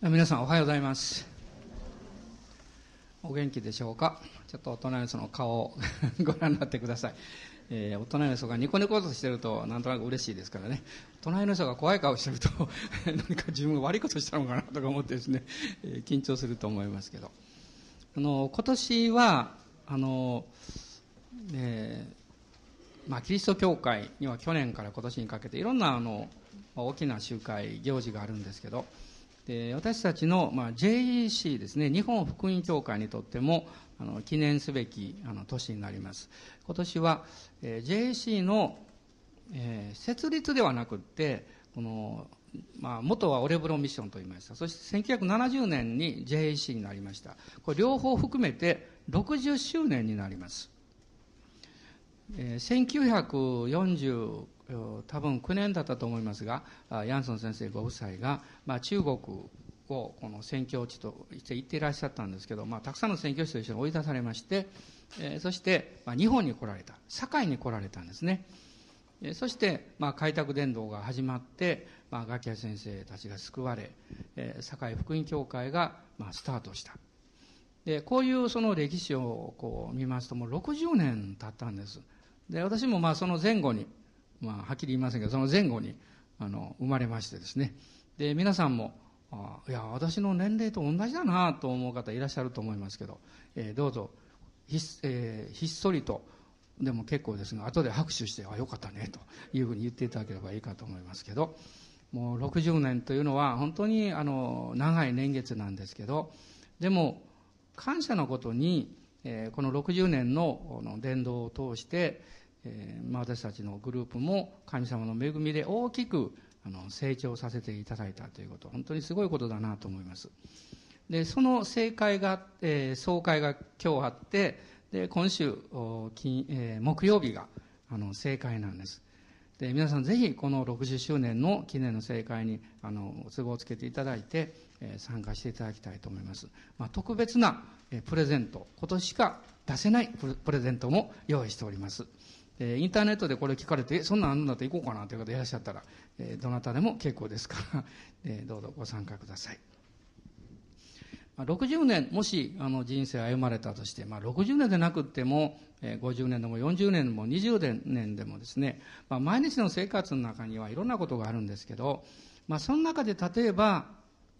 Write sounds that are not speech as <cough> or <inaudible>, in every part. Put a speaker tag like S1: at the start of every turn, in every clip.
S1: 皆さんおはようございます。お元気でしょうか？ちょっとお隣の人の顔をご覧になってください、えー、お隣の人がニコニコとしてるとなんとなく嬉しいですからね。隣の人が怖い顔してると <laughs> 何か自分が悪いことしたのかなとか思ってですね、えー、緊張すると思いますけど。あの今年はあの、えーまあ、キリスト教会には去年から今年にかけていろんなあの大きな集会行事があるんですけどで私たちの、まあ、JEC ですね。日本福音協会にとってもあの記念すべきあの年になります。今年は、えー、JEC の、えー、設立ではなくってこの、まあ、元はオレブロミッションと言いました。そして1970年に JEC になりました。これ両方含めて60周年になります、えー、1940多分9年だったと思いますがヤンソン先生ご夫妻が、まあ、中国をこの宣教地として行っていらっしゃったんですけど、まあ、たくさんの宣教師と一緒に追い出されまして、えー、そして、まあ、日本に来られた。堺に来られたんですね、えー、そして、まあ、開拓伝道が始まって、まあ、ガキヤ先生たちが救われ、えー、堺福音教会が、まあ、スタートした。でこういうその歴史をこう見ますともう60年経ったんです。で私もまあその前後にまあ、はっきり言いませんけど、その前後に、あの、生まれましてですね。で、皆さんも、あいや、私の年齢と同じだなと思う方いらっしゃると思いますけど、えー、どうぞひ,、えー、ひっそりと、でも結構ですが、後で拍手して、あ、よかったね、というふうに言っていただければいいかと思いますけど、もう60年というのは本当にあの長い年月なんですけど、でも感謝のことに、えー、この60年の伝道を通して、えーまあ、私たちのグループも神様の恵みで大きくあの成長させていただいたということ本当にすごいことだなと思います。でその正会が、えー、総会が今日あってで今週金、えー、木曜日があの正会なんです。で皆さんぜひこの60周年の記念の正会にあの都合をつけていただいて、えー、参加していただきたいと思います、まあ、特別な、えー、プレゼント今年しか出せないプレゼントも用意しております。えインターネットでこれ聞かれて、そんなんあるんだって行こうかなという方いらっしゃったら、えどなたでも結構ですから、<laughs> えどうぞご参加ください。まあ、60年、もしあの人生歩まれたとして、まあ、60年でなくっても、え50年でも40年でも20年でもですね、まあ、毎日の生活の中にはいろんなことがあるんですけど、まあ、その中で例えば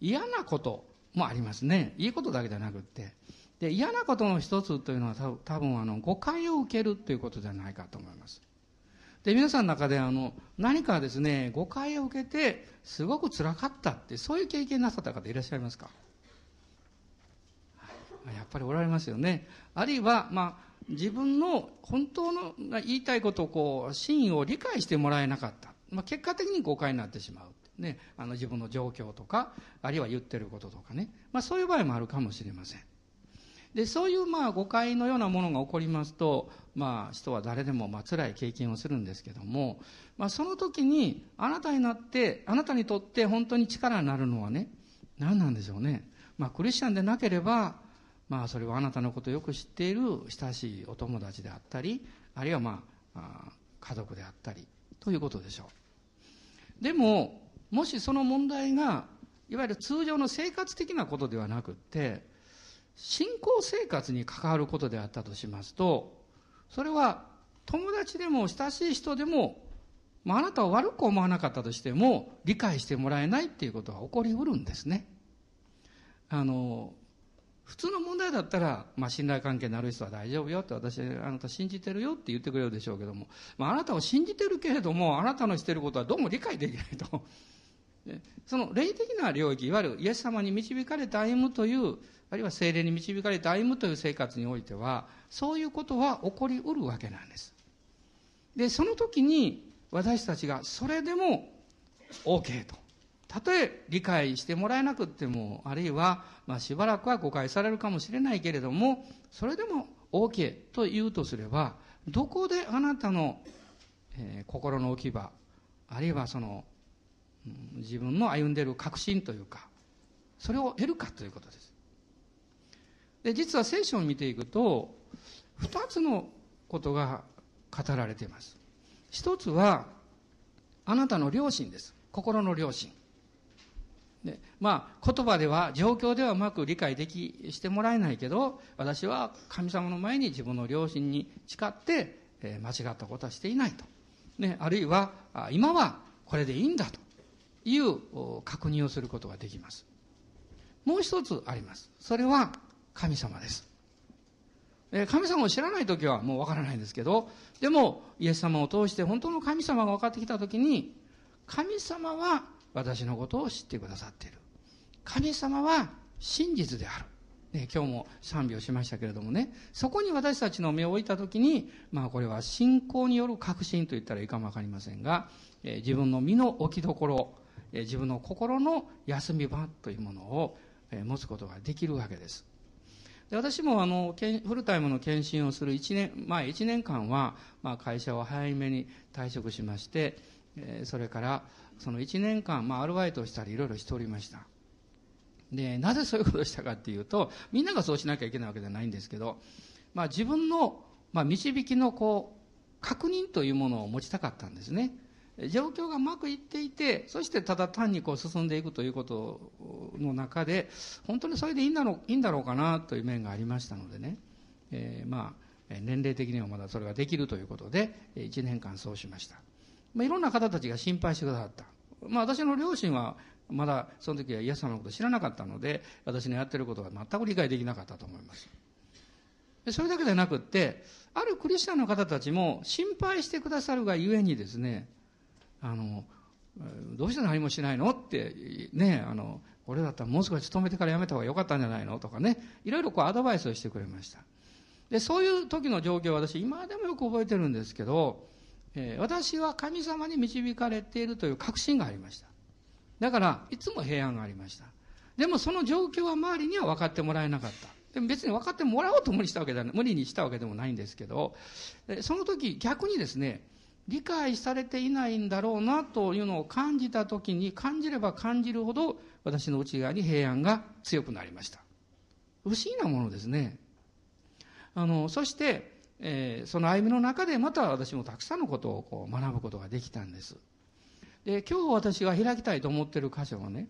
S1: 嫌なこともありますね。いいことだけじゃなくって。で嫌なことの一つというのは多分あの誤解を受けるということじゃないかと思います。で皆さんの中であの何かですね誤解を受けてすごくつらかったってそういう経験なさった方いらっしゃいますか？やっぱりおられますよね。あるいはまあ自分の本当の言いたいことをこう真意を理解してもらえなかった、まあ、結果的に誤解になってしまう、ね、あの自分の状況とかあるいは言ってることとかね、まあ、そういう場合もあるかもしれません。でそういうまあ誤解のようなものが起こりますと、まあ、人は誰でもまあ辛い経験をするんですけども、まあ、その時にあなたになってあなたにとって本当に力になるのはね何なんでしょうね、まあ、クリスチャンでなければ、まあ、それはあなたのことをよく知っている親しいお友達であったりあるいはまあ家族であったりということでしょう。でももしその問題がいわゆる通常の生活的なことではなくって信仰生活に関わることであったとしますと、それは友達でも親しい人でも、まあ、あなたを悪く思わなかったとしても、理解してもらえないっていうことは起こりうるんですね。あの、普通の問題だったら、まあ、信頼関係のある人は大丈夫よって私、あなた信じてるよって言ってくれるでしょうけども、まあ、あなたを信じてるけれども、あなたのしてることはどうも理解できないと。その霊的な領域、いわゆるイエス様に導かれて歩むというあるいは精霊に導かれて歩むという生活においては、そういうことは起こりうるわけなんです。で、その時に私たちがそれでも OK と。たとえ理解してもらえなくても、あるいは、まあ、しばらくは誤解されるかもしれないけれども、それでも OK と言うとすれば、どこであなたの、えー、心の置き場、あるいはその、うん、自分の歩んでいる確信というか、それを得るかということです。で実は聖書を見ていくと2つのことが語られています一つはあなたの良心です心の良心でまあ、言葉では、状況ではうまく理解でき、してもらえないけど、私は神様の前に自分の良心に誓って、えー、間違ったことはしていないと。ね、あるいは、今はこれでいいんだという確認をすることができます。もう一つあります。それは神様です。神様を知らない時はもうわからないんですけど、でもイエス様を通して本当の神様が分かってきた時に、神様は私のことを知ってくださっている。神様は真実である。ね、今日も賛美をしましたけれどもね、そこに私たちの目を置いたときに、まあこれは信仰による確信と言ったらいいかもわかりませんが、え、自分の身の置きどころ、え、自分の心の休み場というものを、え、持つことができるわけです。で私もあのフルタイムの検診をする1年前1年間は、まあ、会社を早めに退職しまして、えー、それからその1年間、まあ、アルバイトをしたりいろいろしておりました。で、なぜそういうことをしたかっていうと、みんながそうしなきゃいけないわけじゃないんですけど、まあ自分の、まあ導きのこう、確認というものを持ちたかったんですね。状況がうまくいっていて、そしてただ単にこう進んでいくということの中で、本当にそれでいいんだろういいんだろうかなという面がありましたのでね、えー、まあ、年齢的にはまだそれができるということで、1年間そうしました。まあ、いろんな方たちが心配してくださった。まあ、私の両親は、まだその時はイエス様のこと知らなかったので、私のやってることが全く理解できなかったと思います。それだけでなくって、あるクリスチャンの方たちも心配してくださるがゆえにですね、あの、どうして何もしないのって、ね、あの、俺だったらもう少し勤めてから辞めた方が良かったんじゃないのとかね、いろいろこうアドバイスをしてくれました。で、そういう時の状況は私今でもよく覚えてるんですけど、えー、私は神様に導かれているという確信がありました。だから、いつも平安がありました。でもその状況は周りには分かってもらえなかった。でも別に分かってもらおうと無理したわけでは無理にしたわけでもないんですけど、その時逆にですね、理解されていないんだろうなというのを感じた時に感じれば感じるほど私の内側に平安が強くなりました。不思議なものですね。あの、そして、えー、その歩みの中でまた私もたくさんのことをこう学ぶことができたんです。で、今日私が開きたいと思ってる箇所はね、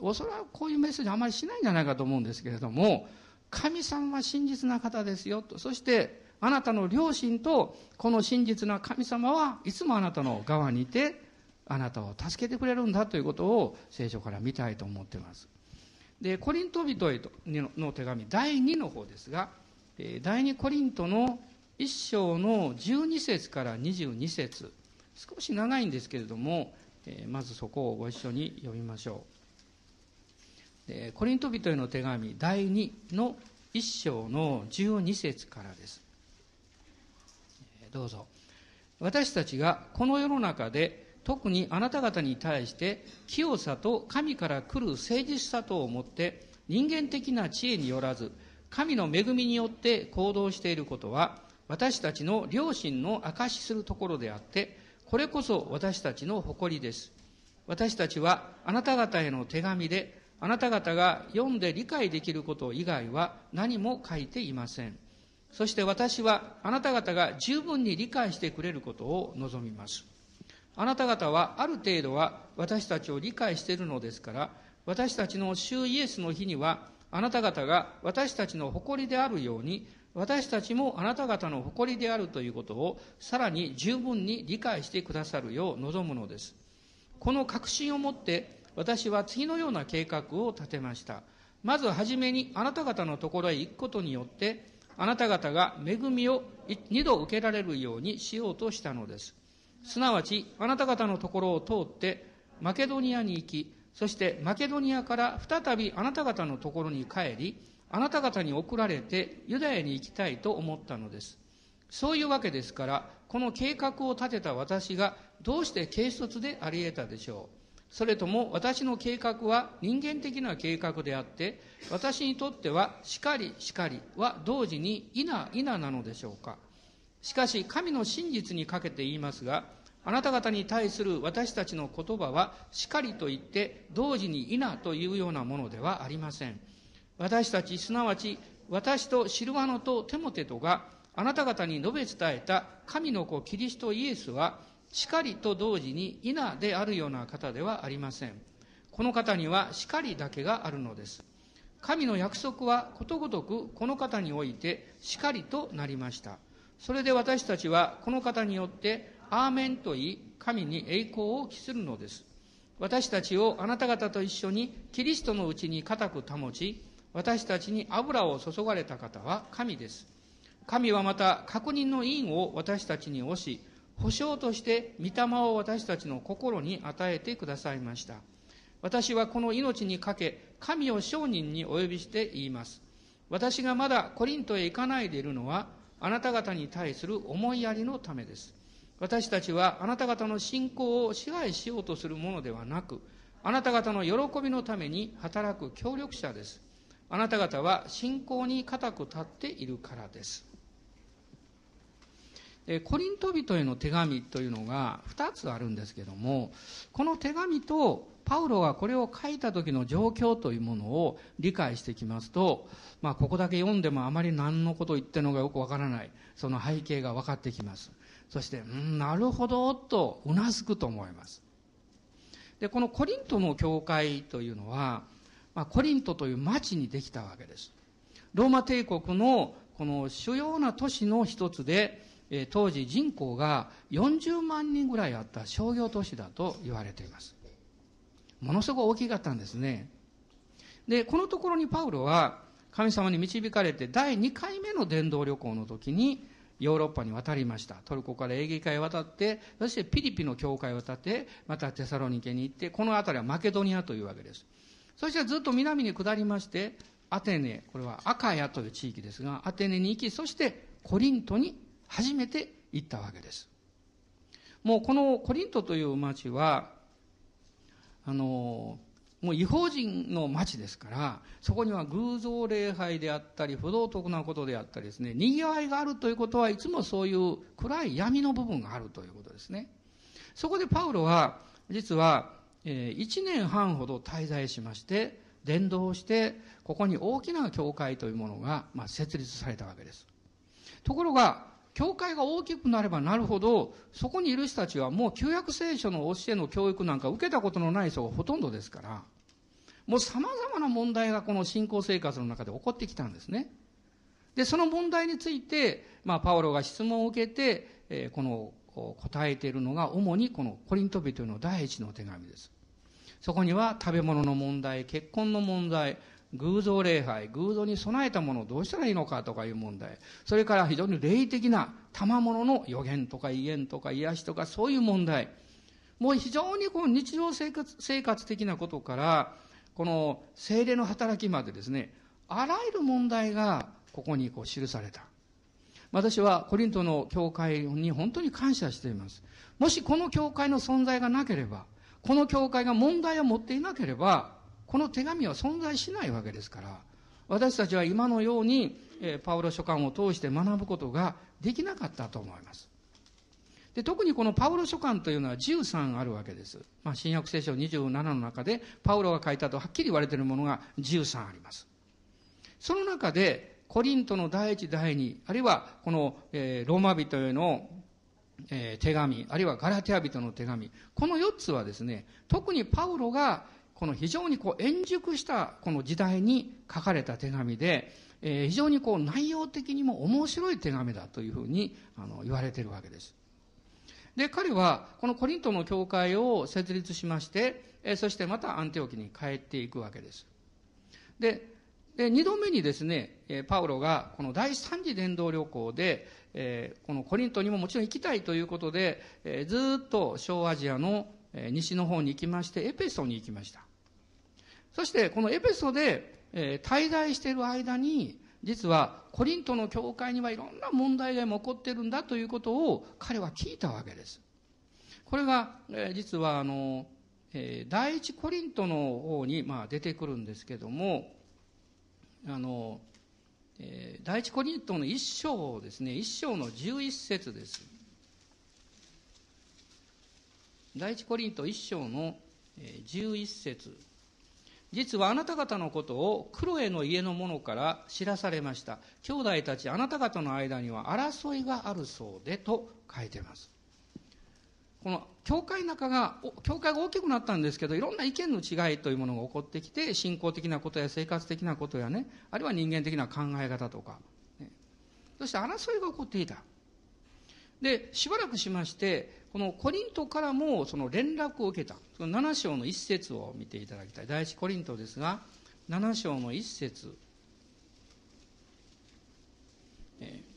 S1: おそらくこういうメッセージあまりしないんじゃないかと思うんですけれども、神様は真実な方ですよと、そしてあなたの両親とこの真実な神様はいつもあなたの側にいて、あなたを助けてくれるんだということを聖書から見たいと思っています。で、コリント人への手紙第2の方ですが、第2コリントの1章の12節から22節。少し長いんですけれども、まずそこをご一緒に読みましょう。コリント人への手紙第2の1章の12節からです。どうぞ。私たちがこの世の中で特にあなた方に対して清さと神から来る誠実さとをもって人間的な知恵によらず神の恵みによって行動していることは私たちの良心の証しするところであって、これこそ私たちの誇りです。私たちはあなた方への手紙で、あなた方が読んで理解できること以外は何も書いていません。そして私はあなた方が十分に理解してくれることを望みます。あなた方はある程度は私たちを理解しているのですから、私たちの主イエスの日には、あなた方が私たちの誇りであるように、私たちもあなた方の誇りであるということをさらに十分に理解してくださるよう望むのです。この確信をもって私は次のような計画を立てました。まずはじめにあなた方のところへ行くことによってあなた方が恵みを二度受けられるようにしようとしたのです。すなわちあなた方のところを通ってマケドニアに行き、そしてマケドニアから再びあなた方のところに帰り、あなた方に送られてユダヤに行きたいと思ったのです。そういうわけですから、この計画を立てた私がどうして軽率であり得たでしょう？それとも私の計画は人間的な計画であって、私にとってはしかりしかりは同時にいないななのでしょうか。しかし神の真実にかけて言いますが、あなた方に対する私たちの言葉はしかりと言って同時にいなというようなものではありません。私たち、すなわち私とシルワノとテモテとがあなた方に述べ伝えた神の子キリストイエスは、しかりと同時に稲であるような方ではありません。この方には叱だけがあるのです。神の約束はことごとくこの方において叱りとなりました。それで私たちはこの方によってアーメンと言い、神に栄光を期するのです。私たちをあなた方と一緒にキリストのうちに固く保ち、私たちに油を注がれた方は神です。神はまた確認の印を私たちに押し、保証として御霊を私たちの心に与えてくださいました。私はこの命にかけ、神を証人にお呼びして言います。私がまだコリントへ行かないでいるのは、あなた方に対する思いやりのためです。私たちはあなた方の信仰を支配しようとするものではなく、あなた方の喜びのために働く協力者です。あなた方は信仰に固く立っているからです。コリント人への手紙というのが2つあるんですけども、この手紙とパウロがこれを書いた時の状況というものを理解してきますと、まあ、ここだけ読んでもあまり何のことを言ってるのかよくわからない、その背景が分かってきます。そして、うん、なるほど、とうなずくと思います。で、このコリントの教会というのは、まあ、コリントという町にできたわけです。ローマ帝国のこの主要な都市の一つで、え当時人口が40万人ぐらいあった商業都市だと言われています。ものすごく大きかったんですね。で、このところにパウロは神様に導かれて第2回目の伝道旅行の時にヨーロッパに渡りました。トルコからエーゲ海へ渡って、そしてピリピの教会を渡って、またテサロニケに行って、この辺りはマケドニアというわけです。そしてずっと南に下りまして、アテネ、これはアカヤという地域ですが、アテネに行き、そしてコリントに初めて行ったわけです。もうこのコリントという町は、あの、もう違法人の町ですから、そこには偶像礼拝であったり、不道徳なことであったりですね、賑わいがあるということはいつもそういう暗い闇の部分があるということですね。そこでパウロは、実は、え、1年半ほど滞在しまして、伝道して、ここに大きな教会というものが、ま、設立されたわけです。ところが、教会が大きくなればなるほど、そこにいる人たちはもう旧約聖書の教えの教育なんか受けたことのない人がほとんどですから、もう様々な問題がこの信仰生活の中で起こってきたんですね。で、その問題について、まあ、パウロが質問を受けて、えー、この答えているのが主にこのコリント人の第一の手紙です。そこには食べ物の問題、結婚の問題、偶像礼拝、偶像に備えたものをどうしたらいいのかとかいう問題。それから非常に霊的な賜物の予言とか威厳とか癒しとかそういう問題。もう非常にこの日常生活生活的なことから、この精霊の働きまでですね、あらゆる問題がここにこう記された。私はコリントの教会に本当に感謝しています。もしこの教会の存在がなければ、この教会が問題を持っていなければ、この手紙は存在しないわけですから、私たちは今のように、えパウロ書簡を通して学ぶことができなかったと思います。で特にこのパウロ書簡というのは13あるわけです。まあ、新約聖書27の中で、パウロが書いたとはっきり言われているものが13あります。その中で、コリントの第一、第二、あるいはこの、えー、ローマ人への、えー、手紙、あるいはガラテア人の手紙、この4つはですね、特にパウロがこの非常にこう円熟したこの時代に書かれた手紙で、えー、非常にこう内容的にも面白い手紙だというふうにあの言われているわけです。で、彼はこのコリントの教会を設立しまして、えー、そしてまたアンテオキに帰っていくわけです。で、で、二度目にですね、えパウロがこの第三次伝道旅行で、えー、このコリントにももちろん行きたいということで、えー、ずっと小アジアの西の方に行きまして、エペソに行きました。そしてこのエペソで、えー、滞在している間に実はコリントの教会にはいろんな問題が起こってるんだということを彼は聞いたわけです。これが、えー、実はあの、えー、第一コリントの方に、まあ、出てくるんですけどもあの、え、第一コリントの一章ですね一章の十一節です。第一コリント一章の十一節実はあなた方のことをクロエの家の者から知らされました。兄弟たちあなた方の間には争いがあるそうでと書いてます。この教会の中が、教会が大きくなったんですけど、いろんな意見の違いというものが起こってきて、信仰的なことや生活的なことやね、あるいは人間的な考え方とか、ね、そして争いが起こっていた。で、しばらくしまして、このコリントからもその連絡を受けた。その7章の一節を見ていただきたい。第一コリントですが、7章の一節。えー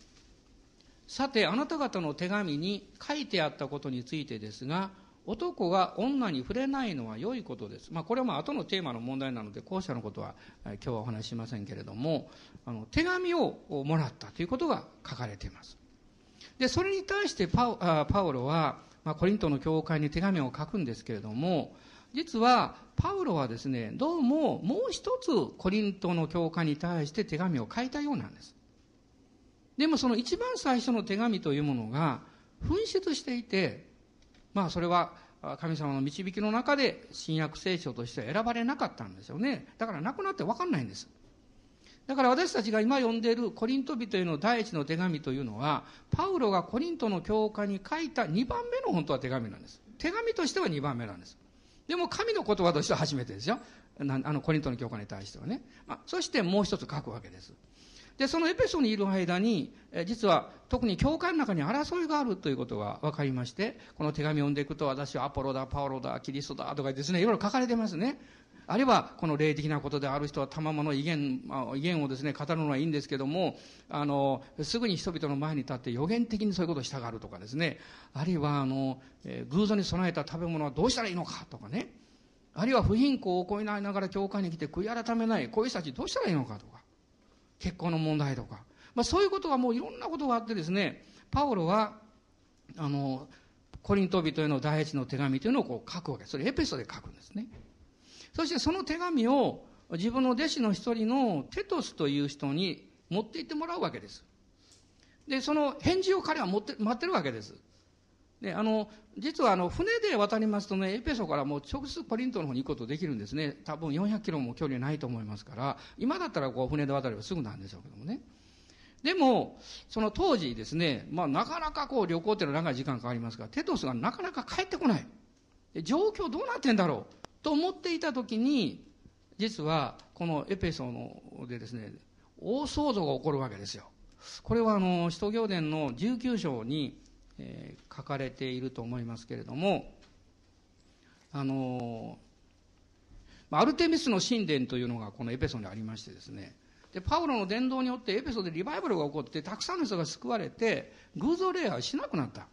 S1: さてあなた方の手紙に書いてあったことについてですが男が女に触れないのは良いことです。まあ、これはまあ後のテーマの問題なので、後者のことは今日はお話ししませんけれども、あの、手紙をもらったということが書かれています。で、それに対してパウパウロは、まあ、コリントの教会に手紙を書くんですけれども、実は、パウロはですね、どうももう一つコリントの教会に対して手紙を書いたようなんです。でもその一番最初の手紙というものが紛失していて、まあそれは神様の導きの中で新約聖書として選ばれなかったんですよね。だからなくなって分かんないんです。だから私たちが今読んでいるコリント人への第一の手紙というのは、パウロがコリントの教会に書いた2番目の本当は手紙なんです。手紙としては2番目なんです。でも神の言葉としては初めてですよ。あのコリントの教会に対してはね。まあ、そしてもう一つ書くわけです。で、そのエペソにいる間に、え実は特に教会の中に争いがあるということが分かりまして、この手紙を読んでいくと私はアポロだ、パオロだ、キリストだとかですね、いろいろ書かれてますね。あるいは、この霊的なことである人は、賜物威厳、威厳をですね、語るのはいいんですけども、あの、すぐに人々の前に立って予言的にそういうことをしたがるとかですね、あるいは、あの、えー、偶像に備えた食べ物はどうしたらいいのかとかね、あるいは不貧困を行いながら教会に来て悔い改めない、こういう人たちどうしたらいいのかとか、結婚の問題とか、まあ、そういうことがもういろんなことがあってですねパウロはあのコリント人への第一の手紙というのをこう書くわけ。それエペソで書くんですね。そしてその手紙を自分の弟子の一人のテトスという人に持って行ってもらうわけです。でその返事を彼は持って待ってるわけです。で、あの、実はあの、船で渡りますとね、エペソからもう直接コリントの方に行くことできるんですね。多分400キロも距離ないと思いますから、今だったらこう船で渡ればすぐなんでしょうけどもね。でも、その当時ですね、まあなかなかこう旅行っていうのは長い時間かかりますから、テトスがなかなか帰ってこない。状況どうなってんだろう？と思っていた時に、実はこのエペソのでですね、大騒動が起こるわけですよ。これはあの、使徒行伝の19章にえ、書かれていると思いますけれども、あの、アルテミスの神殿というのがこのエペソにありましてですね、で、パウロの伝道によってエペソでリバイバルが起こって、たくさんの人が救われて、偶像礼拝しなくなった。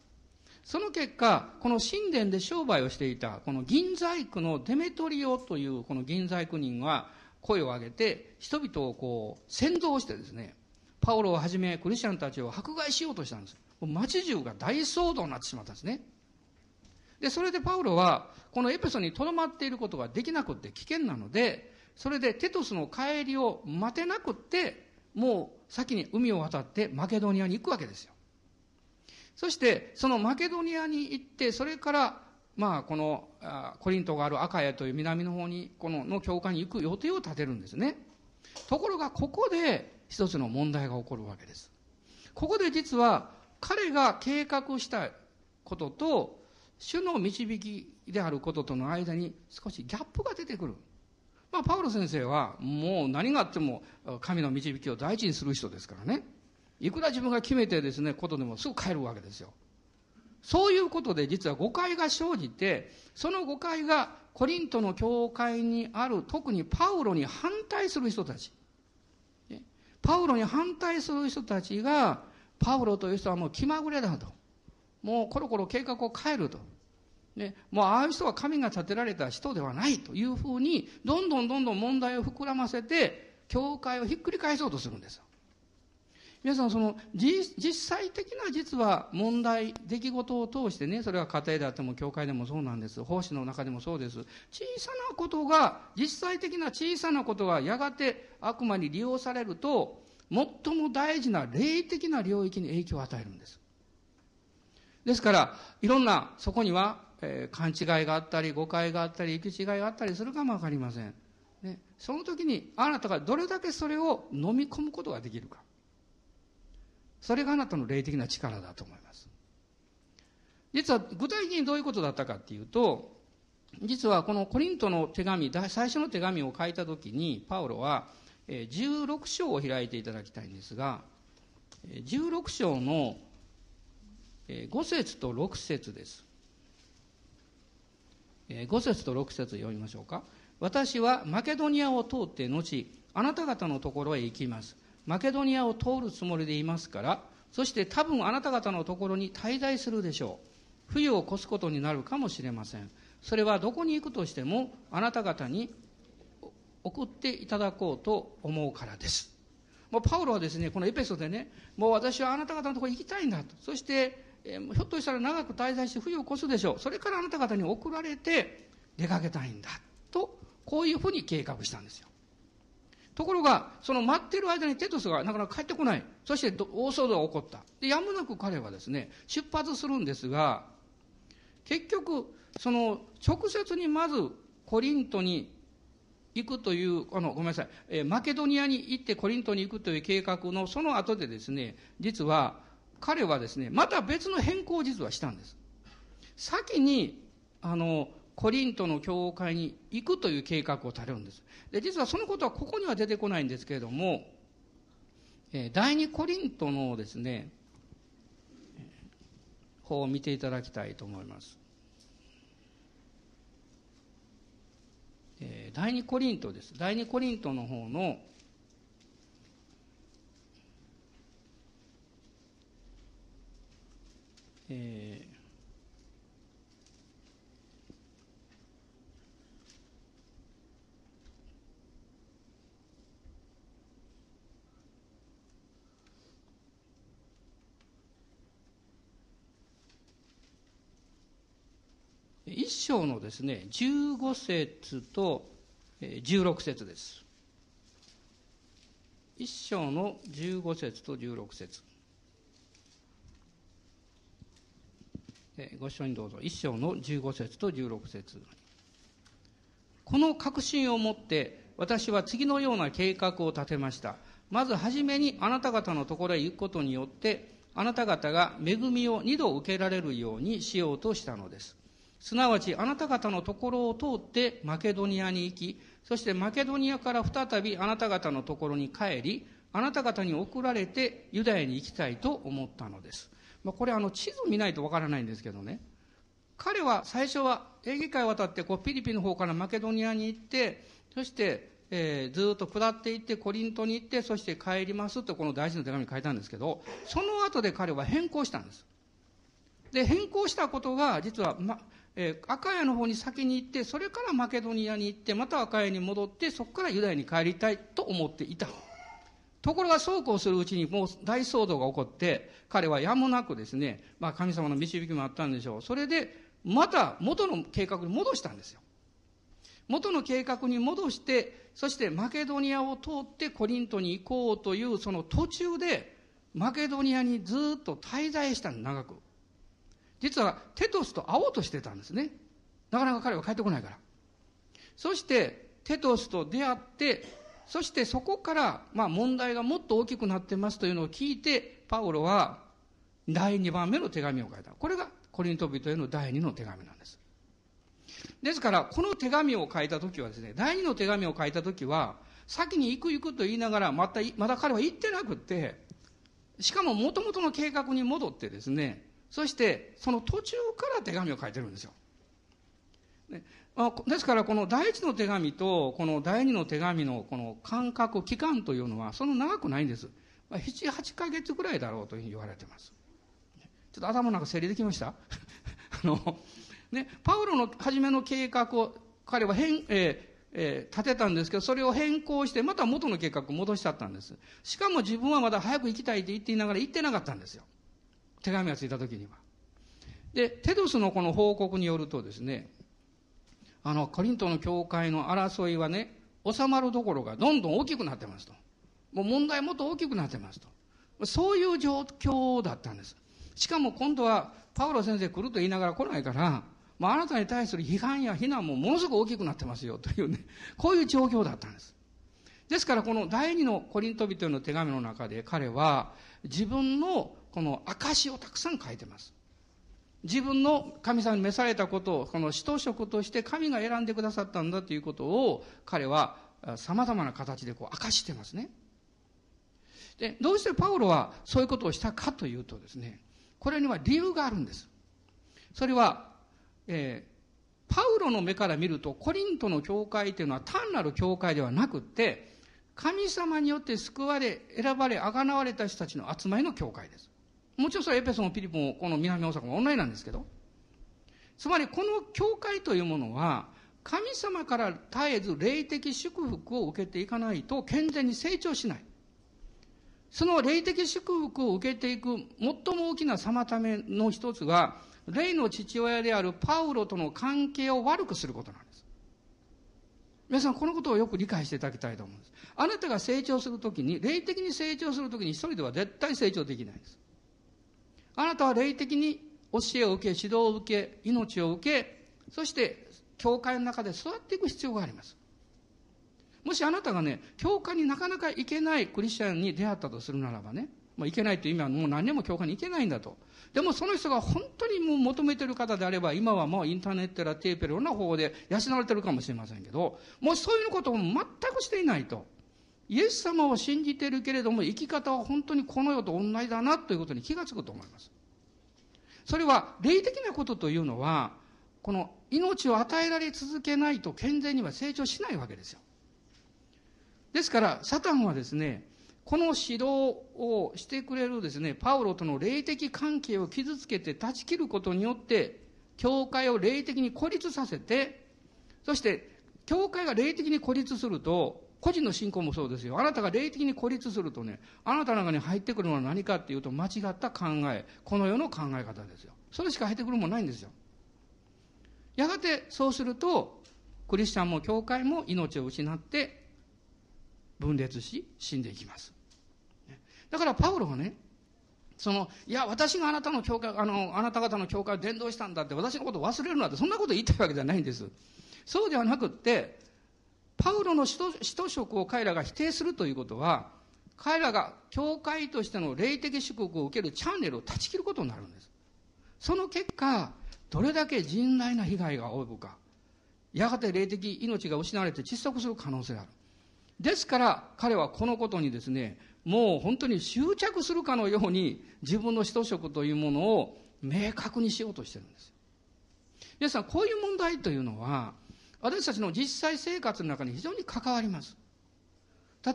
S1: その結果、この神殿で商売をしていた、この銀細工のデメトリオというこの銀細工人が声を上げて、人々をこう、先導してですね、パウロをはじめクリスチャンたちを迫害しようとしたんです。街中が大騒動になってしまったんですね。で、それでパウロは、このエペソに留まっていることができなくって危険なので、それでテトスの帰りを待てなくって、もう先に海を渡ってマケドニアに行くわけですよ。そして、そのマケドニアに行って、それから、まあ、この、コリントがあるアカヤという南の方に、この、の教会に行く予定を立てるんですね。ところが、ここで一つの問題が起こるわけです。ここで実は、彼が計画したことと、主の導きであることとの間に少しギャップが出てくる。まあ、パウロ先生はもう何があっても神の導きを大事にする人ですからね。いくら自分が決めてですね、ことでもすぐ変えるわけですよ。そういうことで実は誤解が生じて、その誤解がコリントの教会にある特にパウロに反対する人たち。パウロに反対する人たちがパウロという人はもう気まぐれだと。もうコロコロ計画を変えると。ね、もうああいう人は神が建てられた人ではないというふうに、どんどんどんどん問題を膨らませて、教会をひっくり返そうとするんです。皆さん、その、実際的な実は問題、出来事を通してね、それは家庭であっても教会でもそうなんです。奉仕の中でもそうです。小さなことが、実際的な小さなことがやがて悪魔に利用されると、最も大事な霊的な領域に影響を与えるんです。ですから、いろんな、そこには、えー、勘違いがあったり、誤解があったり、行き違いがあったりするかもわかりません。ね、その時に、あなたがどれだけそれを飲み込むことができるか。それがあなたの霊的な力だと思います。実は具体的にどういうことだったかっていうと、実はこのコリントの手紙、最初の手紙を書いたときに、パウロは16章を開いていただきたいんですが、16章の5節と6節です。5節と6節読みましょうか。私はマケドニアを通って後、あなた方のところへ行きます。マケドニアを通るつもりでいますから、そして多分あなた方のところに滞在するでしょう。冬を越すことになるかもしれません。それはどこに行くとしてもあなた方に送っていただこうと思うからです。もうパウロはですね、このエペソでね、もう私はあなた方のところに行きたいんだと。そして、えー、ひょっとしたら長く滞在して冬を越すでしょう。それからあなた方に送られて出かけたいんだ。と、こういうふうに計画したんですよ。ところが、その待ってる間にテトスがなかなか帰ってこない。そして大騒動が起こった。で、やむなく彼はですね、出発するんですが、結局、その直接にまずコリントに行くという、あの、ごめんなさい、えー、マケドニアに行ってコリントに行くという計画のその後でですね、実は彼はですね、また別の変更を実はしたんです。先に、あの、コリントの教会に行くという計画を立てるんです。で、実はそのことはここには出てこないんですけれども、えー、第二コリントのですね、方を見ていただきたいと思います。えー、第二コリントです。第二コリントの方の、えー一章のですね、15節と16節です。一章の15節と16節ご一緒にどうぞ。一章の15節と16節この確信を持って、私は次のような計画を立てました。まずはじめにあなた方のところへ行くことによって、あなた方が恵みを二度受けられるようにしようとしたのです。すなわちあなた方のところを通ってマケドニアに行き、そしてマケドニアから再びあなた方のところに帰り、あなた方に送られてユダヤに行きたいと思ったのです。まあ、これあの地図見ないとわからないんですけどね。彼は最初はエーゲ海を渡ってこうピリピンの方からマケドニアに行って、そして、え、ずっと下っていってコリントに行って、そして帰りますとこの大事な手紙に書いたんですけど、その後で彼は変更したんです。で、変更したことが実は、ま、えー、赤谷の方に先に行って、それからマケドニアに行って、また赤谷に戻って、そこからユダヤに帰りたいと思っていた。ところがそうこうするうちにもう大騒動が起こって、彼はやむなくですね、まあ神様の導きもあったんでしょう。それで、また元の計画に戻したんですよ。元の計画に戻して、そしてマケドニアを通ってコリントに行こうというその途中で、マケドニアにずっと滞在した長く。実はテトスと会おうとしてたんですね。なかなか彼は帰ってこないから。そして、テトスと出会って、そしてそこから、まあ問題がもっと大きくなってますというのを聞いて、パウロは第2番目の手紙を書いた。これがコリント人への第2の手紙なんです。ですから、この手紙を書いたときはですね、第2の手紙を書いたときは、先に行く行くと言いながら、また、まだ彼は行ってなくって、しかも元々の計画に戻ってですね、そしてその途中から手紙を書いてるんですよ。ね、ですからこの第一の手紙とこの第二の手紙のこの間隔、期間というのはそんな長くないんです。まあ7、8ヶ月ぐらいだろうというふうに言われてます。ちょっと頭の中整理できました？<laughs> あの、ね、パウロの初めの計画を彼は変、えーえー、立てたんですけど、それを変更して、また元の計画を戻しちゃったんです。しかも自分はまだ早く行きたいって言っていながら行ってなかったんですよ。手紙がついた時には。で、テドスのこの報告によるとですね、あの、コリントの教会の争いはね、収まるどころかどんどん大きくなってますと。もう問題もっと大きくなってますと。そういう状況だったんです。しかも今度は、パウロ先生来ると言いながら来ないから、まあ、あなたに対する批判や非難もものすごく大きくなってますよというね、こういう状況だったんです。ですからこの第二のコリント人への手紙の中で彼は自分のこの証をたくさん書いてます。自分の神様に召されたことを、この使徒職として神が選んでくださったんだということを、彼は様々な形でこう明かしてますね。で、どうしてパウロはそういうことをしたかというとですね、これには理由があるんです。それは、えー、パウロの目から見ると、コリントの教会というのは単なる教会ではなくって、神様によって救われ、選ばれ、あがなわれた人たちの集まりの教会です。もちろんそれはエペソン、ピリポン、この南大阪も同じなんですけど、つまりこの教会というものは、神様から絶えず霊的祝福を受けていかないと健全に成長しない。その霊的祝福を受けていく最も大きな妨めの一つが、霊の父親であるパウロとの関係を悪くすることなんです。皆さん、このことをよく理解していただきたいと思うんです。あなたが成長するときに、霊的に成長するときに一人では絶対成長できないんです。あなたは霊的に教えを受け、指導を受け、命を受け、そして、教会の中で育っていく必要があります。もしあなたがね、教会になかなか行けないクリスチャンに出会ったとするならばね、まあ、行けないという意味はもう何年も教会に行けないんだと。でもその人が本当にもう求めてる方であれば、今はもうインターネットやテープいろんな方法で養われてるかもしれませんけど、もしそういうことを全くしていないと。イエス様を信じてるけれども、生き方は本当にこの世と同じだなということに気がつくと思います。それは、霊的なことというのは、この命を与えられ続けないと健全には成長しないわけですよ。ですから、サタンはですね、この指導をしてくれるですね、パウロとの霊的関係を傷つけて断ち切ることによって、教会を霊的に孤立させて、そして、教会が霊的に孤立すると、個人の信仰もそうですよ。あなたが霊的に孤立するとね、あなたの中に入ってくるのは何かっていうと、間違った考え、この世の考え方ですよ。それしか入ってくるもんないんですよ。やがてそうすると、クリスチャンも教会も命を失って分裂し死んでいきます。だからパウロはね、その、いや、私があなたの教会、あの、あなた方の教会を伝道したんだって、私のことを忘れるなって、そんなこと言いたいわけじゃないんです。そうではなくって、パウロの使徒職を彼らが否定するということは、彼らが教会としての霊的祝福を受けるチャンネルを断ち切ることになるんです。その結果、どれだけ甚大な被害が及ぶか、やがて霊的命が失われて窒息する可能性がある。ですから彼はこのことにですね、もう本当に執着するかのように自分の使徒職というものを明確にしようとしてるんです皆さん、こういう問題というのは、私たちの実際生活の中に非常に関わります。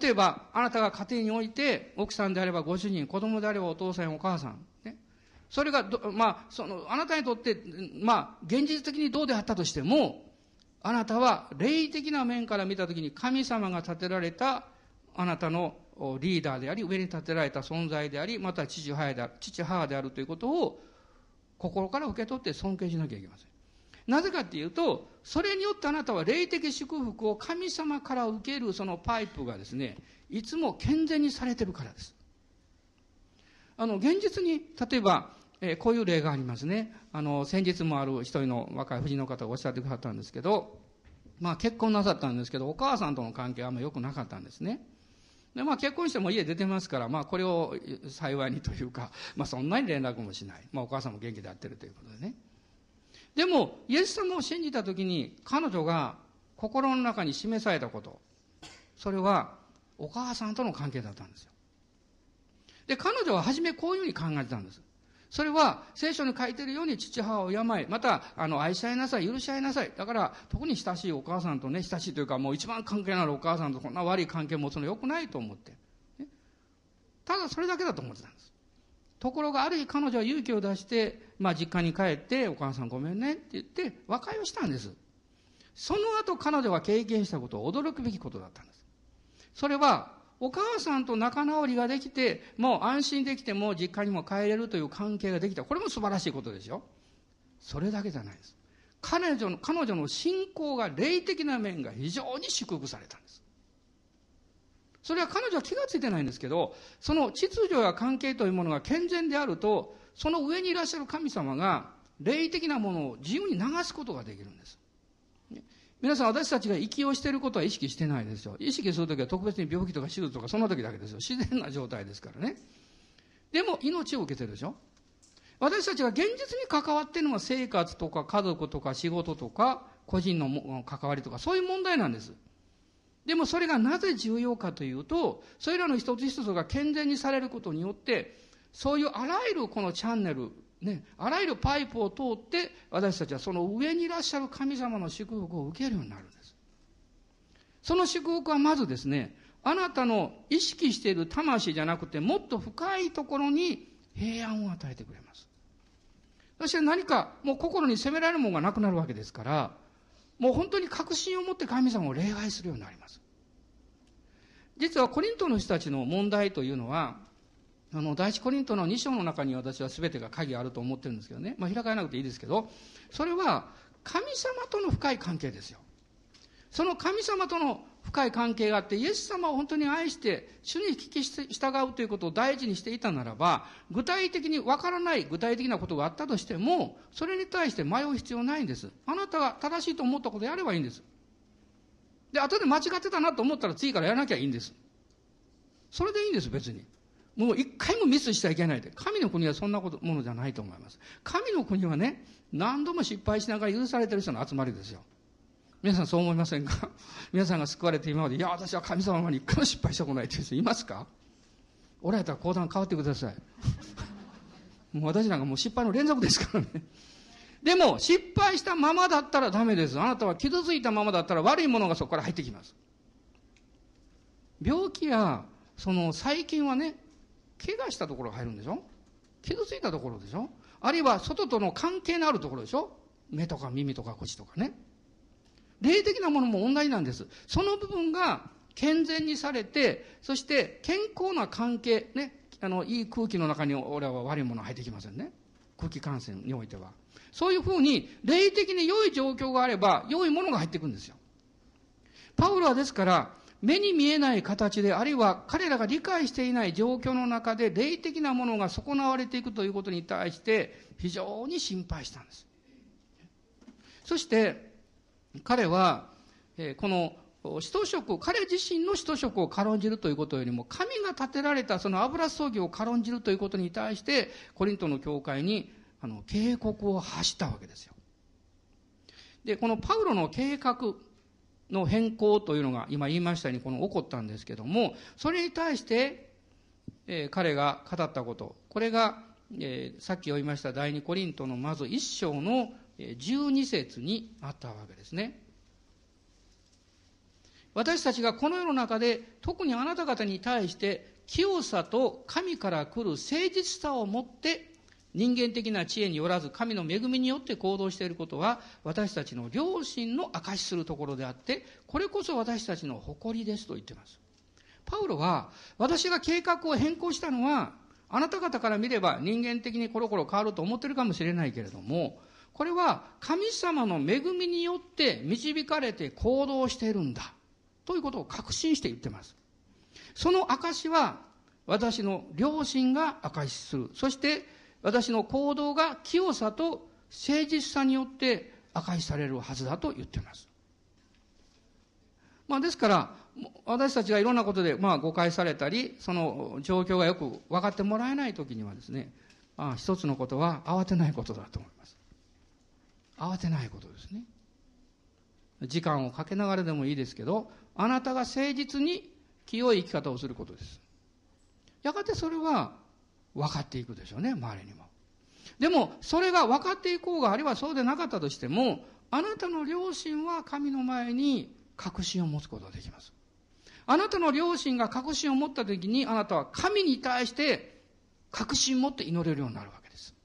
S1: 例えば、あなたが家庭において、奥さんであればご主人、子供であればお父さんやお母さん、ね。それがまあ、その、あなたにとって、まあ、現実的にどうであったとしても、あなたは霊的な面から見たときに神様が立てられたあなたのリーダーであり、上に立てられた存在であり、また父母である、父母であるということを心から受け取って尊敬しなきゃいけません。なぜかっていうと、それによってあなたは霊的祝福を神様から受けるそのパイプがですね、いつも健全にされてるからです。あの、現実に、例えば、えー、こういう例がありますね。あの、先日もある一人の若い夫人の方がおっしゃってくださったんですけど、まあ結婚なさったんですけど、お母さんとの関係はあんま良くなかったんですね。で、まあ結婚しても家出てますから、まあこれを幸いにというか、まあそんなに連絡もしない。まあお母さんも元気でやってるということでね。でも、イエス様を信じたときに、彼女が心の中に示されたこと、それはお母さんとの関係だったんですよ。で、彼女は初めこういうふうに考えてたんです。それは聖書に書いてるように父母を敬い、また、あの、愛し合いなさい、許し合いなさい。だから、特に親しいお母さんとね、親しいというか、もう一番関係のあるお母さんとこんな悪い関係を持つの良くないと思って。ただ、それだけだと思ってたんです。ところが、ある日彼女は勇気を出して、まあ、実家に帰って、お母さんごめんねって言って、和解をしたんです。その後、彼女が経験したことは驚くべきことだったんです。それは、お母さんと仲直りができて、もう安心できても実家にも帰れるという関係ができた。これも素晴らしいことですよ。それだけじゃないです。彼女の、彼女の信仰が霊的な面が非常に祝福されたんです。それは彼女は気がついてないんですけど、その秩序や関係というものが健全であると、その上にいらっしゃる神様が霊的なものを自由に流すことができるんです。皆さん私たちが息をしていることは意識してないですよ。意識するときは特別に病気とか手術とかその時だけですよ。自然な状態ですからね。でも命を受けてるでしょ私たちが現実に関わっているのは生活とか家族とか仕事とか個人の関わりとかそういう問題なんです。でもそれがなぜ重要かというと、それらの一つ一つが健全にされることによって、そういうあらゆるこのチャンネル、ね、あらゆるパイプを通って、私たちはその上にいらっしゃる神様の祝福を受けるようになるんです。その祝福はまずですね、あなたの意識している魂じゃなくて、もっと深いところに平安を与えてくれます。そして何か、もう心に責められるものがなくなるわけですから、もう本当に確信を持って神様を礼拝するようになります。実はコリントの人たちの問題というのは、あの、第一コリントの2章の中に私は全てが鍵あると思ってるんですけどね。まあ、開かなくていいですけど、それは神様との深い関係ですよ。その神様との深い関係があって、イエス様を本当に愛して、主に聞き従うということを大事にしていたならば、具体的にわからない具体的なことがあったとしても、それに対して迷う必要ないんです。あなたが正しいと思ったことやればいいんです。で、後で間違ってたなと思ったら次からやらなきゃいいんです。それでいいんです、別に。もう一回もミスしちゃいけないで。神の国はそんなことものじゃないと思います。神の国はね、何度も失敗しながら許されてる人の集まりですよ。皆さんそう思いませんか？<laughs> 皆さんが救われて今まで、いや、私は神様に一回も失敗したことないっていう人いますか？おられたら講談変わってください。<laughs> もう私なんかもう失敗の連続ですからね。でも、失敗したままだったらダメです。あなたは傷ついたままだったら悪いものがそこから入ってきます。病気や、その細菌はね、怪我したところが入るんでしょ？傷ついたところでしょ？あるいは外との関係のあるところでしょ？目とか耳とか口とかね。霊的なものも同じなんです。その部分が健全にされて、そして健康な関係、ね、あの、いい空気の中に俺は悪いものは入ってきませんね。空気感染においては。そういうふうに、霊的に良い状況があれば、良いものが入ってくるんですよ。パウロはですから、目に見えない形で、あるいは彼らが理解していない状況の中で、霊的なものが損なわれていくということに対して、非常に心配したんです。そして、彼は、えこの使徒職、彼自身の使徒職を軽んじるということよりも、神が建てられたその油葬儀を軽んじるということに対して、コリントの教会にあの警告を発したわけですよ。で、このパウロの計画の変更というのが今言いましたようにこの起こったんですけども、それに対して、えー、彼が語ったこと、これが、えー、さっき読みました第二コリントのまず一章の12節にあったわけですね。私たちがこの世の中で特にあなた方に対して清さと神から来る誠実さを持って人間的な知恵によらず神の恵みによって行動していることは私たちの良心の証しするところであってこれこそ私たちの誇りですと言っていますパウロは私が計画を変更したのはあなた方から見れば人間的にコロコロ変わると思ってるかもしれないけれどもこれは神様の恵みによって導かれて行動しているんだ。ということを確信して言ってます。その証は私の良心が証しする。そして私の行動が清さと誠実さによって証しされるはずだと言っています。まあですから、私たちがいろんなことでまあ誤解されたり、その状況がよく分かってもらえないときにはですね、あ一つのことは慌てないことだと思います。慌てないことですね。時間をかけながらでもいいですけど、あなたが誠実に清い生き方をすることです。やがてそれは分かっていくでしょうね、周りにも。でも、それが分かっていこうが、あるいはそうでなかったとしても、あなたの良心は神の前に確信を持つことができます。あなたの良心が確信を持った時に、あなたは神に対して確信を持って祈れるようになるわけです。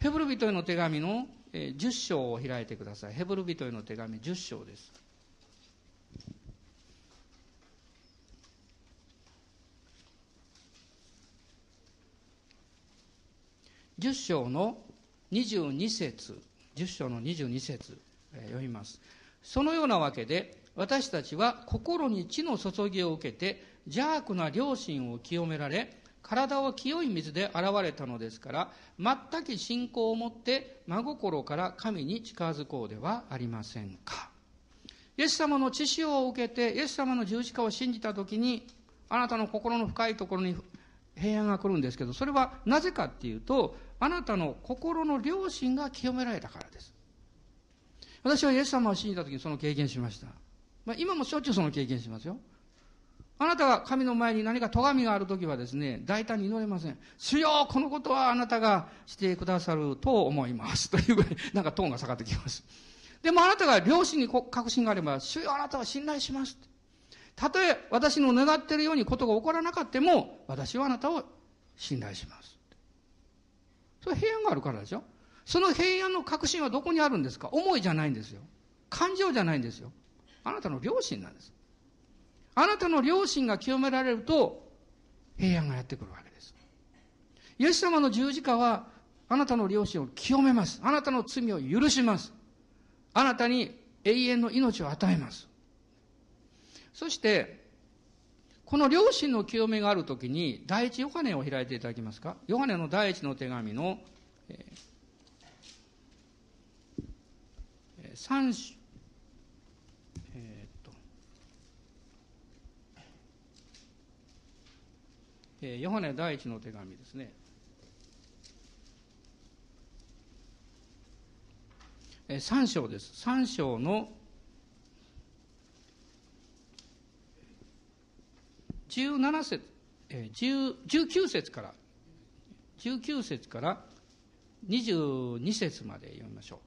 S1: ヘブル人への手紙の10章を開いてください。ヘブル人への手紙10章です。10章の22節10章の22節、え読みます。そのようなわけで、私たちは心に地の注ぎを受けて、邪悪な良心を清められ、体は清い水で現れたのですから、全く信仰を持って真心から神に近づこうではありませんか。イエス様の知識を受けて、イエス様の十字架を信じたときに、あなたの心の深いところに平安が来るんですけど、それはなぜかっていうと、あなたの心の良心が清められたからです。私はイエス様を信じた時にその経験しました。まあ、今もしょっちゅうその経験しますよ。あなたが神の前に何か咎みがあるときはですね、大胆に祈れません。主よ、このことはあなたがしてくださると思います。というぐらい、なんかトーンが下がってきます。でもあなたが良心に確信があれば、主よ、あなたは信頼します。たとえ私の願っているようにことが起こらなかったも、私はあなたを信頼します。それ平安があるからでしょ？その平安の確信はどこにあるんですか？思いじゃないんですよ。感情じゃないんですよ。あなたの良心なんです。あなたの良心が清められると、平安がやってくるわけです。イエス様の十字架は、あなたの良心を清めます。あなたの罪を許します。あなたに永遠の命を与えます。そして、この良心の清めがあるときに、第一ヨハネを開いていただけますか？ヨハネの第一の手紙の、えー、三えー、っと、えー、ヨハネ第一の手紙ですね。えー、三章です。三章の17節、えー、19節から、19節から22節まで読みましょう。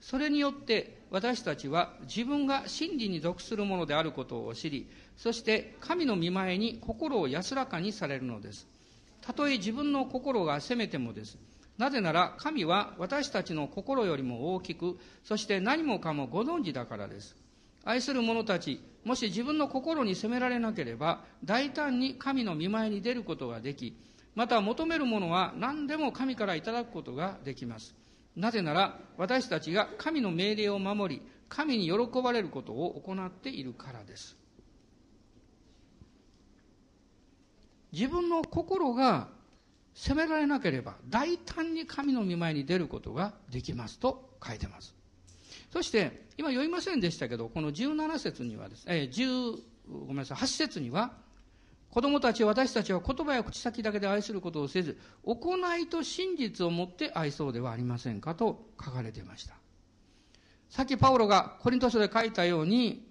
S1: それによって私たちは自分が真理に属するものであることを知り、そして神の見前に心を安らかにされるのです。たとえ自分の心が責めてもです。なぜなら神は私たちの心よりも大きく、そして何もかもご存知だからです。愛する者たち、もし自分の心に責められなければ、大胆に神の見前に出ることができ、また求めるものは何でも神からいただくことができます。なぜなら、私たちが神の命令を守り、神に喜ばれることを行っているからです。自分の心が責められなければ、大胆に神の見前に出ることができますと書いてます。そして、今読みませんでしたけど、この17節にはですね、え10、ごめんなさい、8節には、子供たち私たちは言葉や口先だけで愛することをせず、行いと真実をもって愛そうではありませんかと書かれていました。さっきパウロがコリント書で書いたように、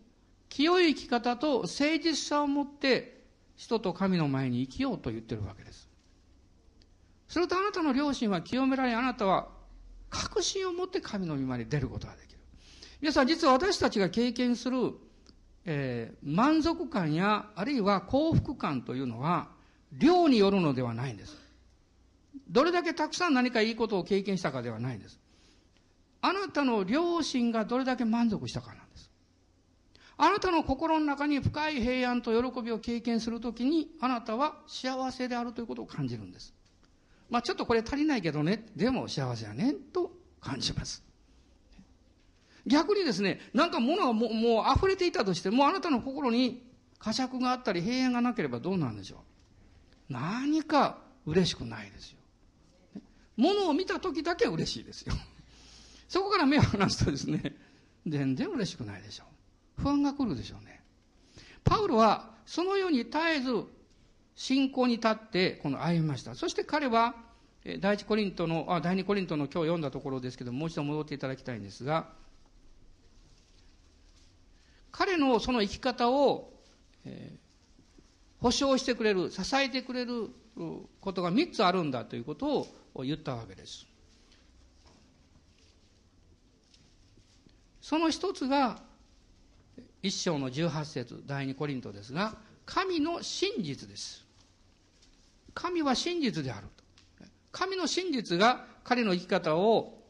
S1: 清い生き方と誠実さを持って人と神の前に生きようと言ってるわけです。するとあなたの良心は清められ、あなたは確信を持って神の御前に出ることができる。皆さん、実は私たちが経験する、えー、満足感や、あるいは幸福感というのは、量によるのではないんです。どれだけたくさん何かいいことを経験したかではないんです。あなたの良心がどれだけ満足したかなんです。あなたの心の中に深い平安と喜びを経験するときに、あなたは幸せであるということを感じるんです。まあちょっとこれ足りないけどね、でも幸せやね、と感じます。逆にですね、なんか物がもうもう溢れていたとして、もうあなたの心に呵責があったり平安がなければどうなんでしょう。何か嬉しくないですよ。物を見た時だけ嬉しいですよ。<laughs> そこから目を離すとですね、全然嬉しくないでしょう。不安が来るでしょうね。パウロはそのように絶えず信仰に立ってこの歩みました。そして彼は第一コリントの、あ、第二コリントの今日読んだところですけども、もう一度戻っていただきたいんですが、彼のその生き方を、えー、保証してくれる、支えてくれることが3つあるんだということを言ったわけです。その一つが、一章の18節第二コリントですが、神の真実です。神は真実であると。神の真実が彼の生き方を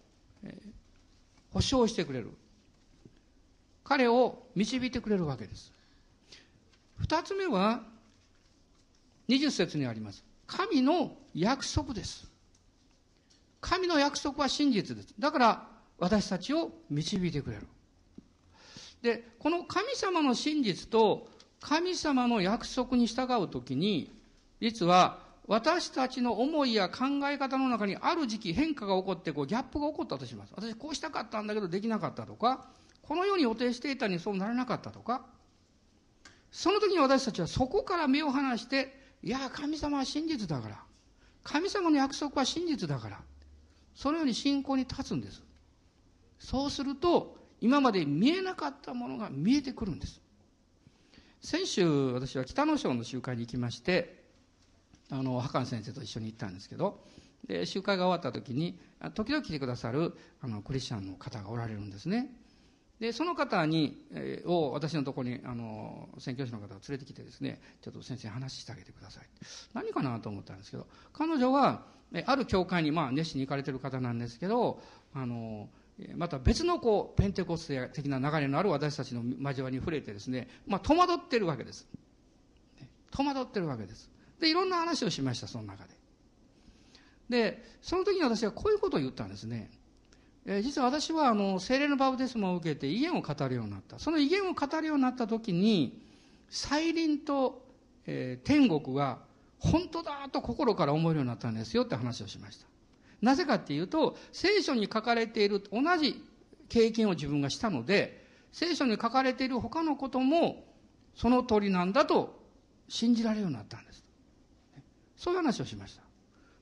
S1: 保証してくれる。彼を導いてくれるわけです。二つ目は、二十節にあります。神の約束です。神の約束は真実です。だから、私たちを導いてくれる。で、この神様の真実と神様の約束に従うときに、実は私たちの思いや考え方の中にある時期変化が起こってこうギャップが起こったとします。私こうしたかったんだけどできなかったとか、このように予定していたにそうならなかったとか、その時に私たちはそこから目を離して、いや、神様は真実だから。神様の約束は真実だから。そのように信仰に立つんです。そうすると、今まで見えなかったものが見えてくるんです。先週、私は北野省の集会に行きまして、あの、ハカン先生と一緒に行ったんですけど、で、集会が終わった時に、時々来てくださる、あの、クリスチャンの方がおられるんですね。で、その方に、えー、を私のところに、あの、宣教師の方が連れてきてですね、ちょっと先生話してあげてください。何かなと思ったんですけど、彼女は、ある教会に、まあ、熱心に行かれてる方なんですけど、あの、また別のこう、ペンテコステ的な流れのある私たちの交わりに触れてですね、まあ、戸惑ってるわけです。戸惑ってるわけです。で、いろんな話をしました、その中で。で、その時に私はこういうことを言ったんですね。え、実は私はあの精霊のバプテスマを受けて威厳を語るようになった。その威厳を語るようになった時に再臨と、えー、天国が本当だと心から思えるようになったんですよって話をしました。なぜかっていうと聖書に書かれている同じ経験を自分がしたので聖書に書かれている他のこともその通りなんだと信じられるようになったんです。そういう話をしました。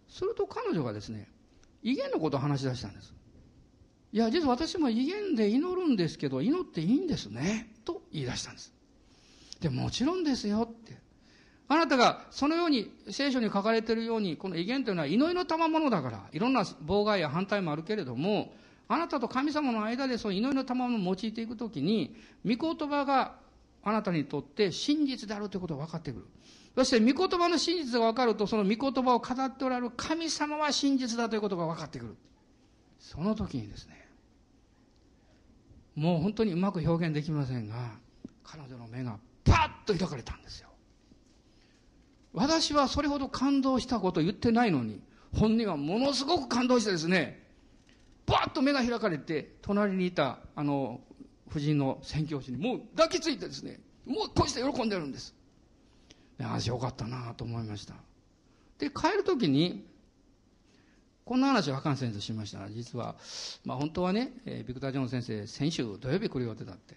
S1: すると彼女がですね威厳のことを話し出したんです。いや、実は私も威厳で祈るんですけど、祈っていいんですね。と言い出したんです。で、もちろんですよって。あなたがそのように聖書に書かれているように、この威厳というのは祈りの賜物だから、いろんな妨害や反対もあるけれども、あなたと神様の間でその祈りの賜物を用いていくときに、御言葉があなたにとって真実であるということが分かってくる。そして御言葉の真実が分かると、その御言葉を語っておられる神様は真実だということが分かってくる。その時にですね、もう本当にうまく表現できませんが、彼女の目がパッと開かれたんですよ。私はそれほど感動したこと言ってないのに、本人はものすごく感動してですね、バッと目が開かれて、隣にいた、あの、夫人の宣教師にもう抱きついてですね、もうこうして喜んでるんです。ああ、よかったなと思いました。で、帰るときに、こんな話を博士先生しましたら、実は、まあ本当はね、えー、ビクター・ジョン先生、先週土曜日来る予定だって。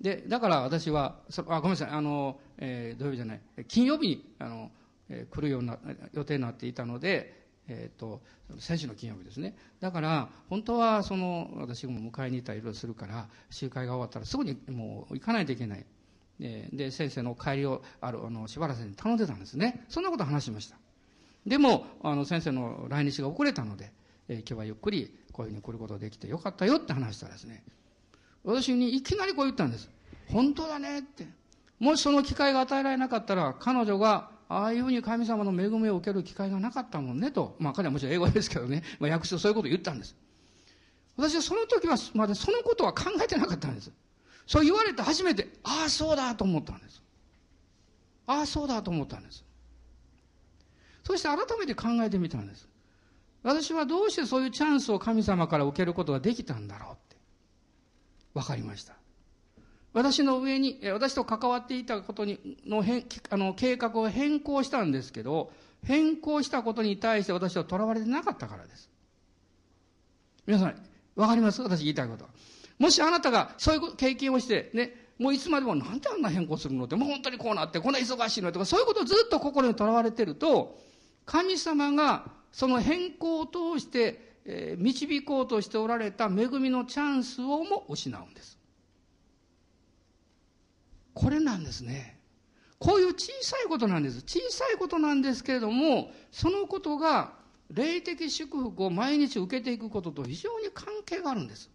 S1: で、だから私は、あ、ごめんなさい、あの、えー、土曜日じゃない、金曜日に、あの、えー、来るような、予定になっていたので、えっ、ー、と、先週の金曜日ですね。だから、本当は、その、私も迎えに行ったりいろいろするから、集会が終わったらすぐにもう行かないといけない。で、先生の帰りを、ある、あの、しばらくに頼んでたんですね。そんなこと話しました。でも、あの、先生の来日が遅れたので、えー、今日はゆっくりこういうふうに来ることができてよかったよって話したらですね、私にいきなりこう言ったんです。本当だねって。もしその機会が与えられなかったら、彼女がああいうふうに神様の恵みを受ける機会がなかったもんねと。まあ彼はもちろん英語ですけどね、まあ訳すとそういうことを言ったんです。私はその時はまだそのことは考えてなかったんです。そう言われて初めて、ああそうだと思ったんです。ああそうだと思ったんです。そして改めて考えてみたんです。私はどうしてそういうチャンスを神様から受けることができたんだろうって。わかりました。私の上に、私と関わっていたことに、の変、あの、計画を変更したんですけど、変更したことに対して私は囚われてなかったからです。皆さん、わかります？私言いたいことは。もしあなたがそういう経験をして、ね、もういつまでもなんであんな変更するのって、もう本当にこうなって、こんな忙しいのとか、そういうことをずっと心にとらわれてると、神様がその変更を通して、え、導こうとしておられた恵みのチャンスをも失うんです。これなんですね。こういう小さいことなんです。小さいことなんですけれども、そのことが霊的祝福を毎日受けていくことと非常に関係があるんです。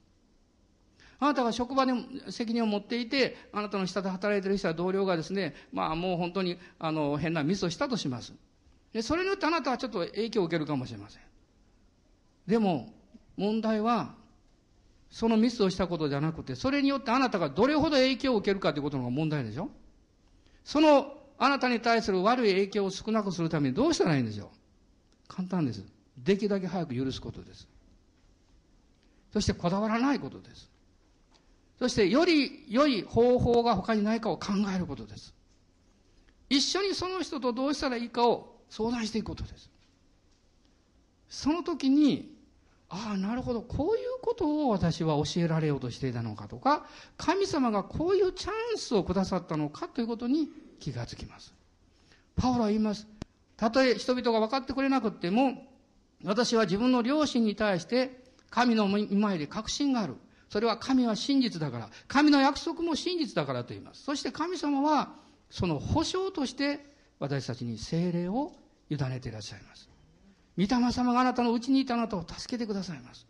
S1: あなたが職場で責任を持っていて、あなたの下で働いている人や同僚がですね、まあもう本当にあの変なミスをしたとします。で、それによってあなたはちょっと影響を受けるかもしれません。でも、問題は、そのミスをしたことじゃなくて、それによってあなたがどれほど影響を受けるかということのが問題でしょそのあなたに対する悪い影響を少なくするためにどうしたらいいんでしょう簡単です。できるだけ早く許すことです。そしてこだわらないことです。そしてより良い方法が他にないかを考えることです。一緒にその人とどうしたらいいかを相談していくことです。その時に、ああ、なるほど、こういうことを私は教えられようとしていたのかとか、神様がこういうチャンスをくださったのかということに気がつきます。パウロは言います。たとえ人々が分かってくれなくても、私は自分の両親に対して神の見前で確信がある。それは神は真実だから、神の約束も真実だからと言います。そして神様は、その保証として私たちに精霊を委ねていらっしゃいます。御霊様があなたのうちにいたあなたを助けてくださいます。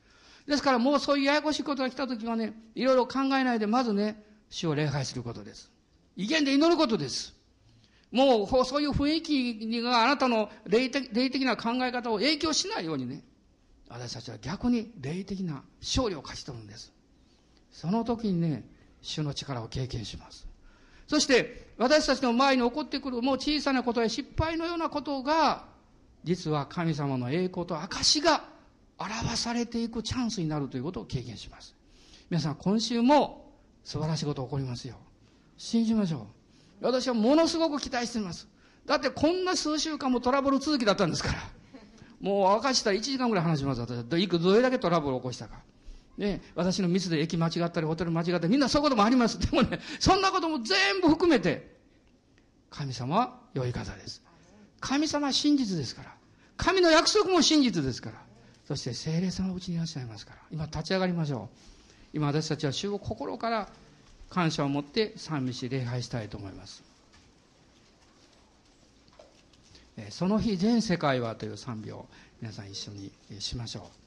S1: ですからもうそういうややこしいことが来たときはね、いろいろ考えないで、まずね、主を礼拝することです。威厳で祈ることです。もうそういう雰囲気があなたの霊的霊的な考え方を影響しないようにね、私たちは逆に霊的な勝利を勝ち取るんです。その時にね、主の力を経験します。そして、私たちの前に起こってくるもう小さなことや失敗のようなことが、実は神様の栄光と証が表されていくチャンスになるということを経験します。皆さん、今週も素晴らしいこと起こりますよ。信じましょう。私はものすごく期待しています。だってこんな数週間もトラブル続きだったんですから。もう明かしたら1時間ぐらい話します。私はどれだけトラブルを起こしたか。ね、私のミスで駅間違ったり、ホテル間違ったり、みんなそういうこともあります。でもね、そんなことも全部含めて、神様は良い方です。神様は真実ですから。神の約束も真実ですから。そして精霊様のうちにいらっしゃいますから。今立ち上がりましょう。今私たちは主を心から感謝を持って賛美し礼拝したいと思います。その日全世界はという賛美を皆さん一緒にしましょう。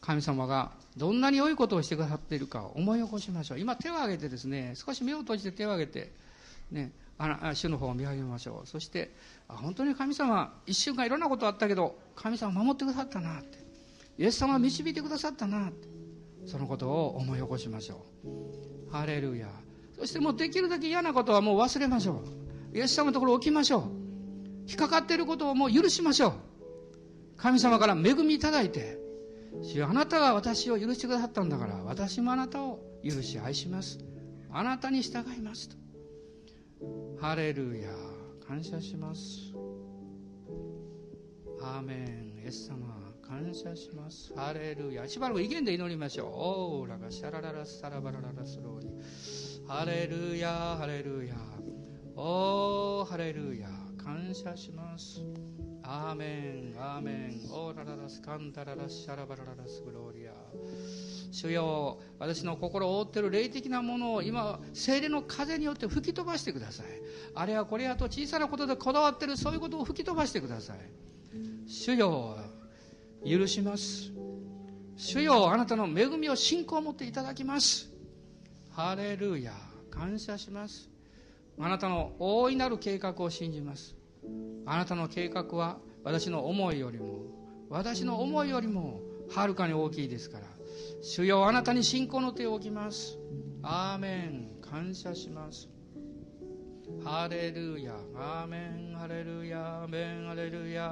S1: 神様がどんなに良いことをしてくださっているかを思い起こしましょう。今手を挙げてですね、少し目を閉じて手を挙げて、ね、あ主の方を見上げましょう。そして、本当に神様、一週間いろんなことあったけど、神様守ってくださったなって。イエス様導いてくださったなって。そのことを思い起こしましょう。ハレルヤ。そしてもうできるだけ嫌なことはもう忘れましょう。イエス様のところ置きましょう。引っかかっていることをもう許しましょう。神様から恵みいただいて、主よあなたが私を許してくださったんだから、私もあなたを許し愛します。あなたに従いますと。ハレルヤ。感謝します。アーメン。イエス様、感謝します。ハレルヤ。しばらく威厳で祈りましょう。オーラがシャラララサラバラララスローリハレルヤ、ハレルヤ。オー、ハレルヤ。感謝します。アーメン、アーメン、オーラララスカンタララスシャラバラララスグローリア。主よ、私の心を覆っている霊的なものを今、精霊の風によって吹き飛ばしてください。あれやこれやと小さなことでこだわっているそういうことを吹き飛ばしてください。主よ、許します。主よ、あなたの恵みを信仰を持っていただきます。ハレルヤ、感謝します。あなたの大いなる計画を信じます。あなたの計画は私の思いよりも私の思いよりもはるかに大きいですから主よあなたに信仰の手を置きます。アーメン。感謝します。ハレルヤ。アーメン。ハレルヤ。アーメン。ハレルヤ。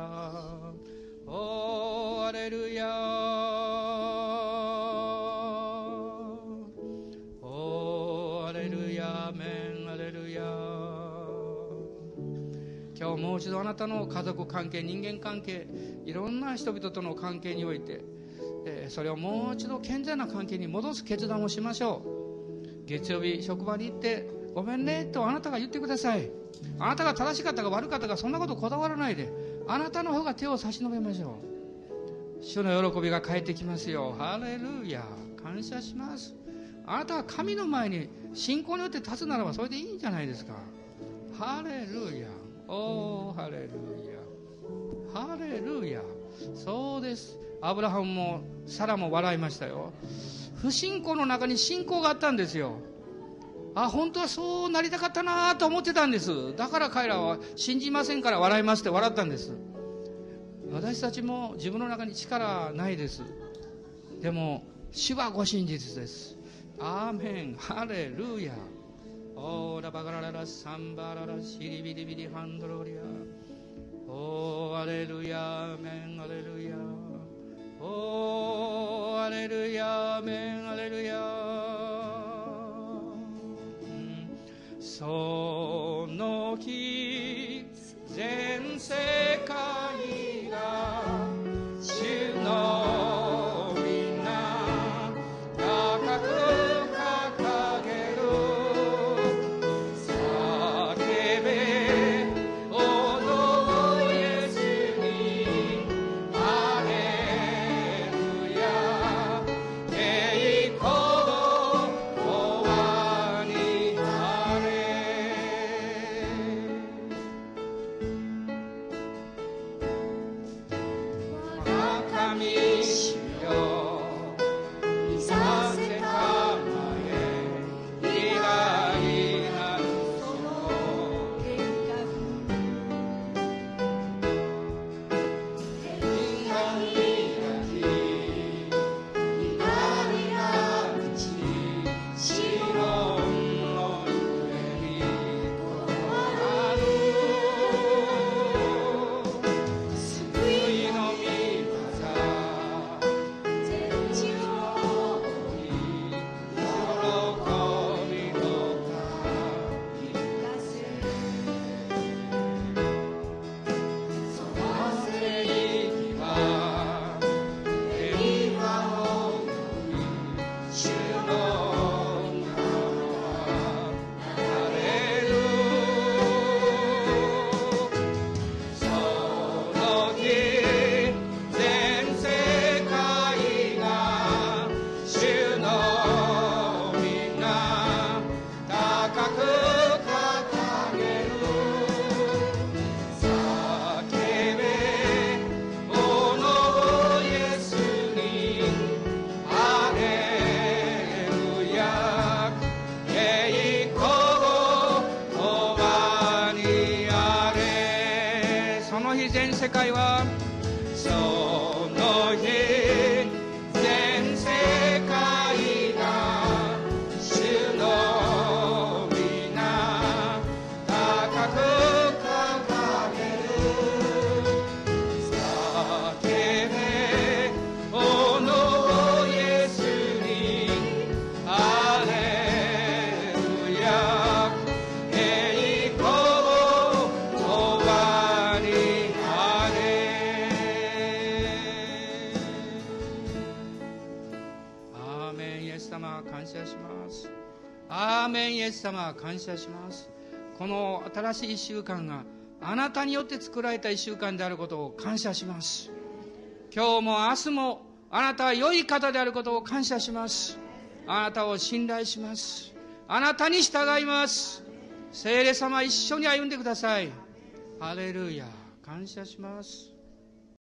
S1: おーハレルヤ。今日もう一度あなたの家族関係人間関係いろんな人々との関係において、え、それをもう一度健全な関係に戻す決断をしましょう。月曜日職場に行ってごめんねとあなたが言ってください。あなたが正しかったか悪かったかそんなことこだわらないであなたの方が手を差し伸べましょう。主の喜びが返ってきますよ。ハレルヤ感謝します。あなたは神の前に信仰によって立つならばそれでいいんじゃないですか。ハレルヤおー、ハレルヤ。ハレルヤ。そうです。アブラハムもサラも笑いましたよ。不信仰の中に信仰があったんですよ。あ、本当はそうなりたかったなと思ってたんです。だから彼らは信じませんから笑いますって笑ったんです。私たちも自分の中に力ないです。でも、主はご真実です。アーメン、ハレルヤ。オーラバガラララサンバララシリビリビリハン感謝します。この新しい1週間があなたによって作られた1週間であることを感謝します。今日も明日もあなたは良い方であることを感謝します。あなたを信頼します。あなたに従います。聖霊様一緒に歩んでください。ハレルヤ。感謝します。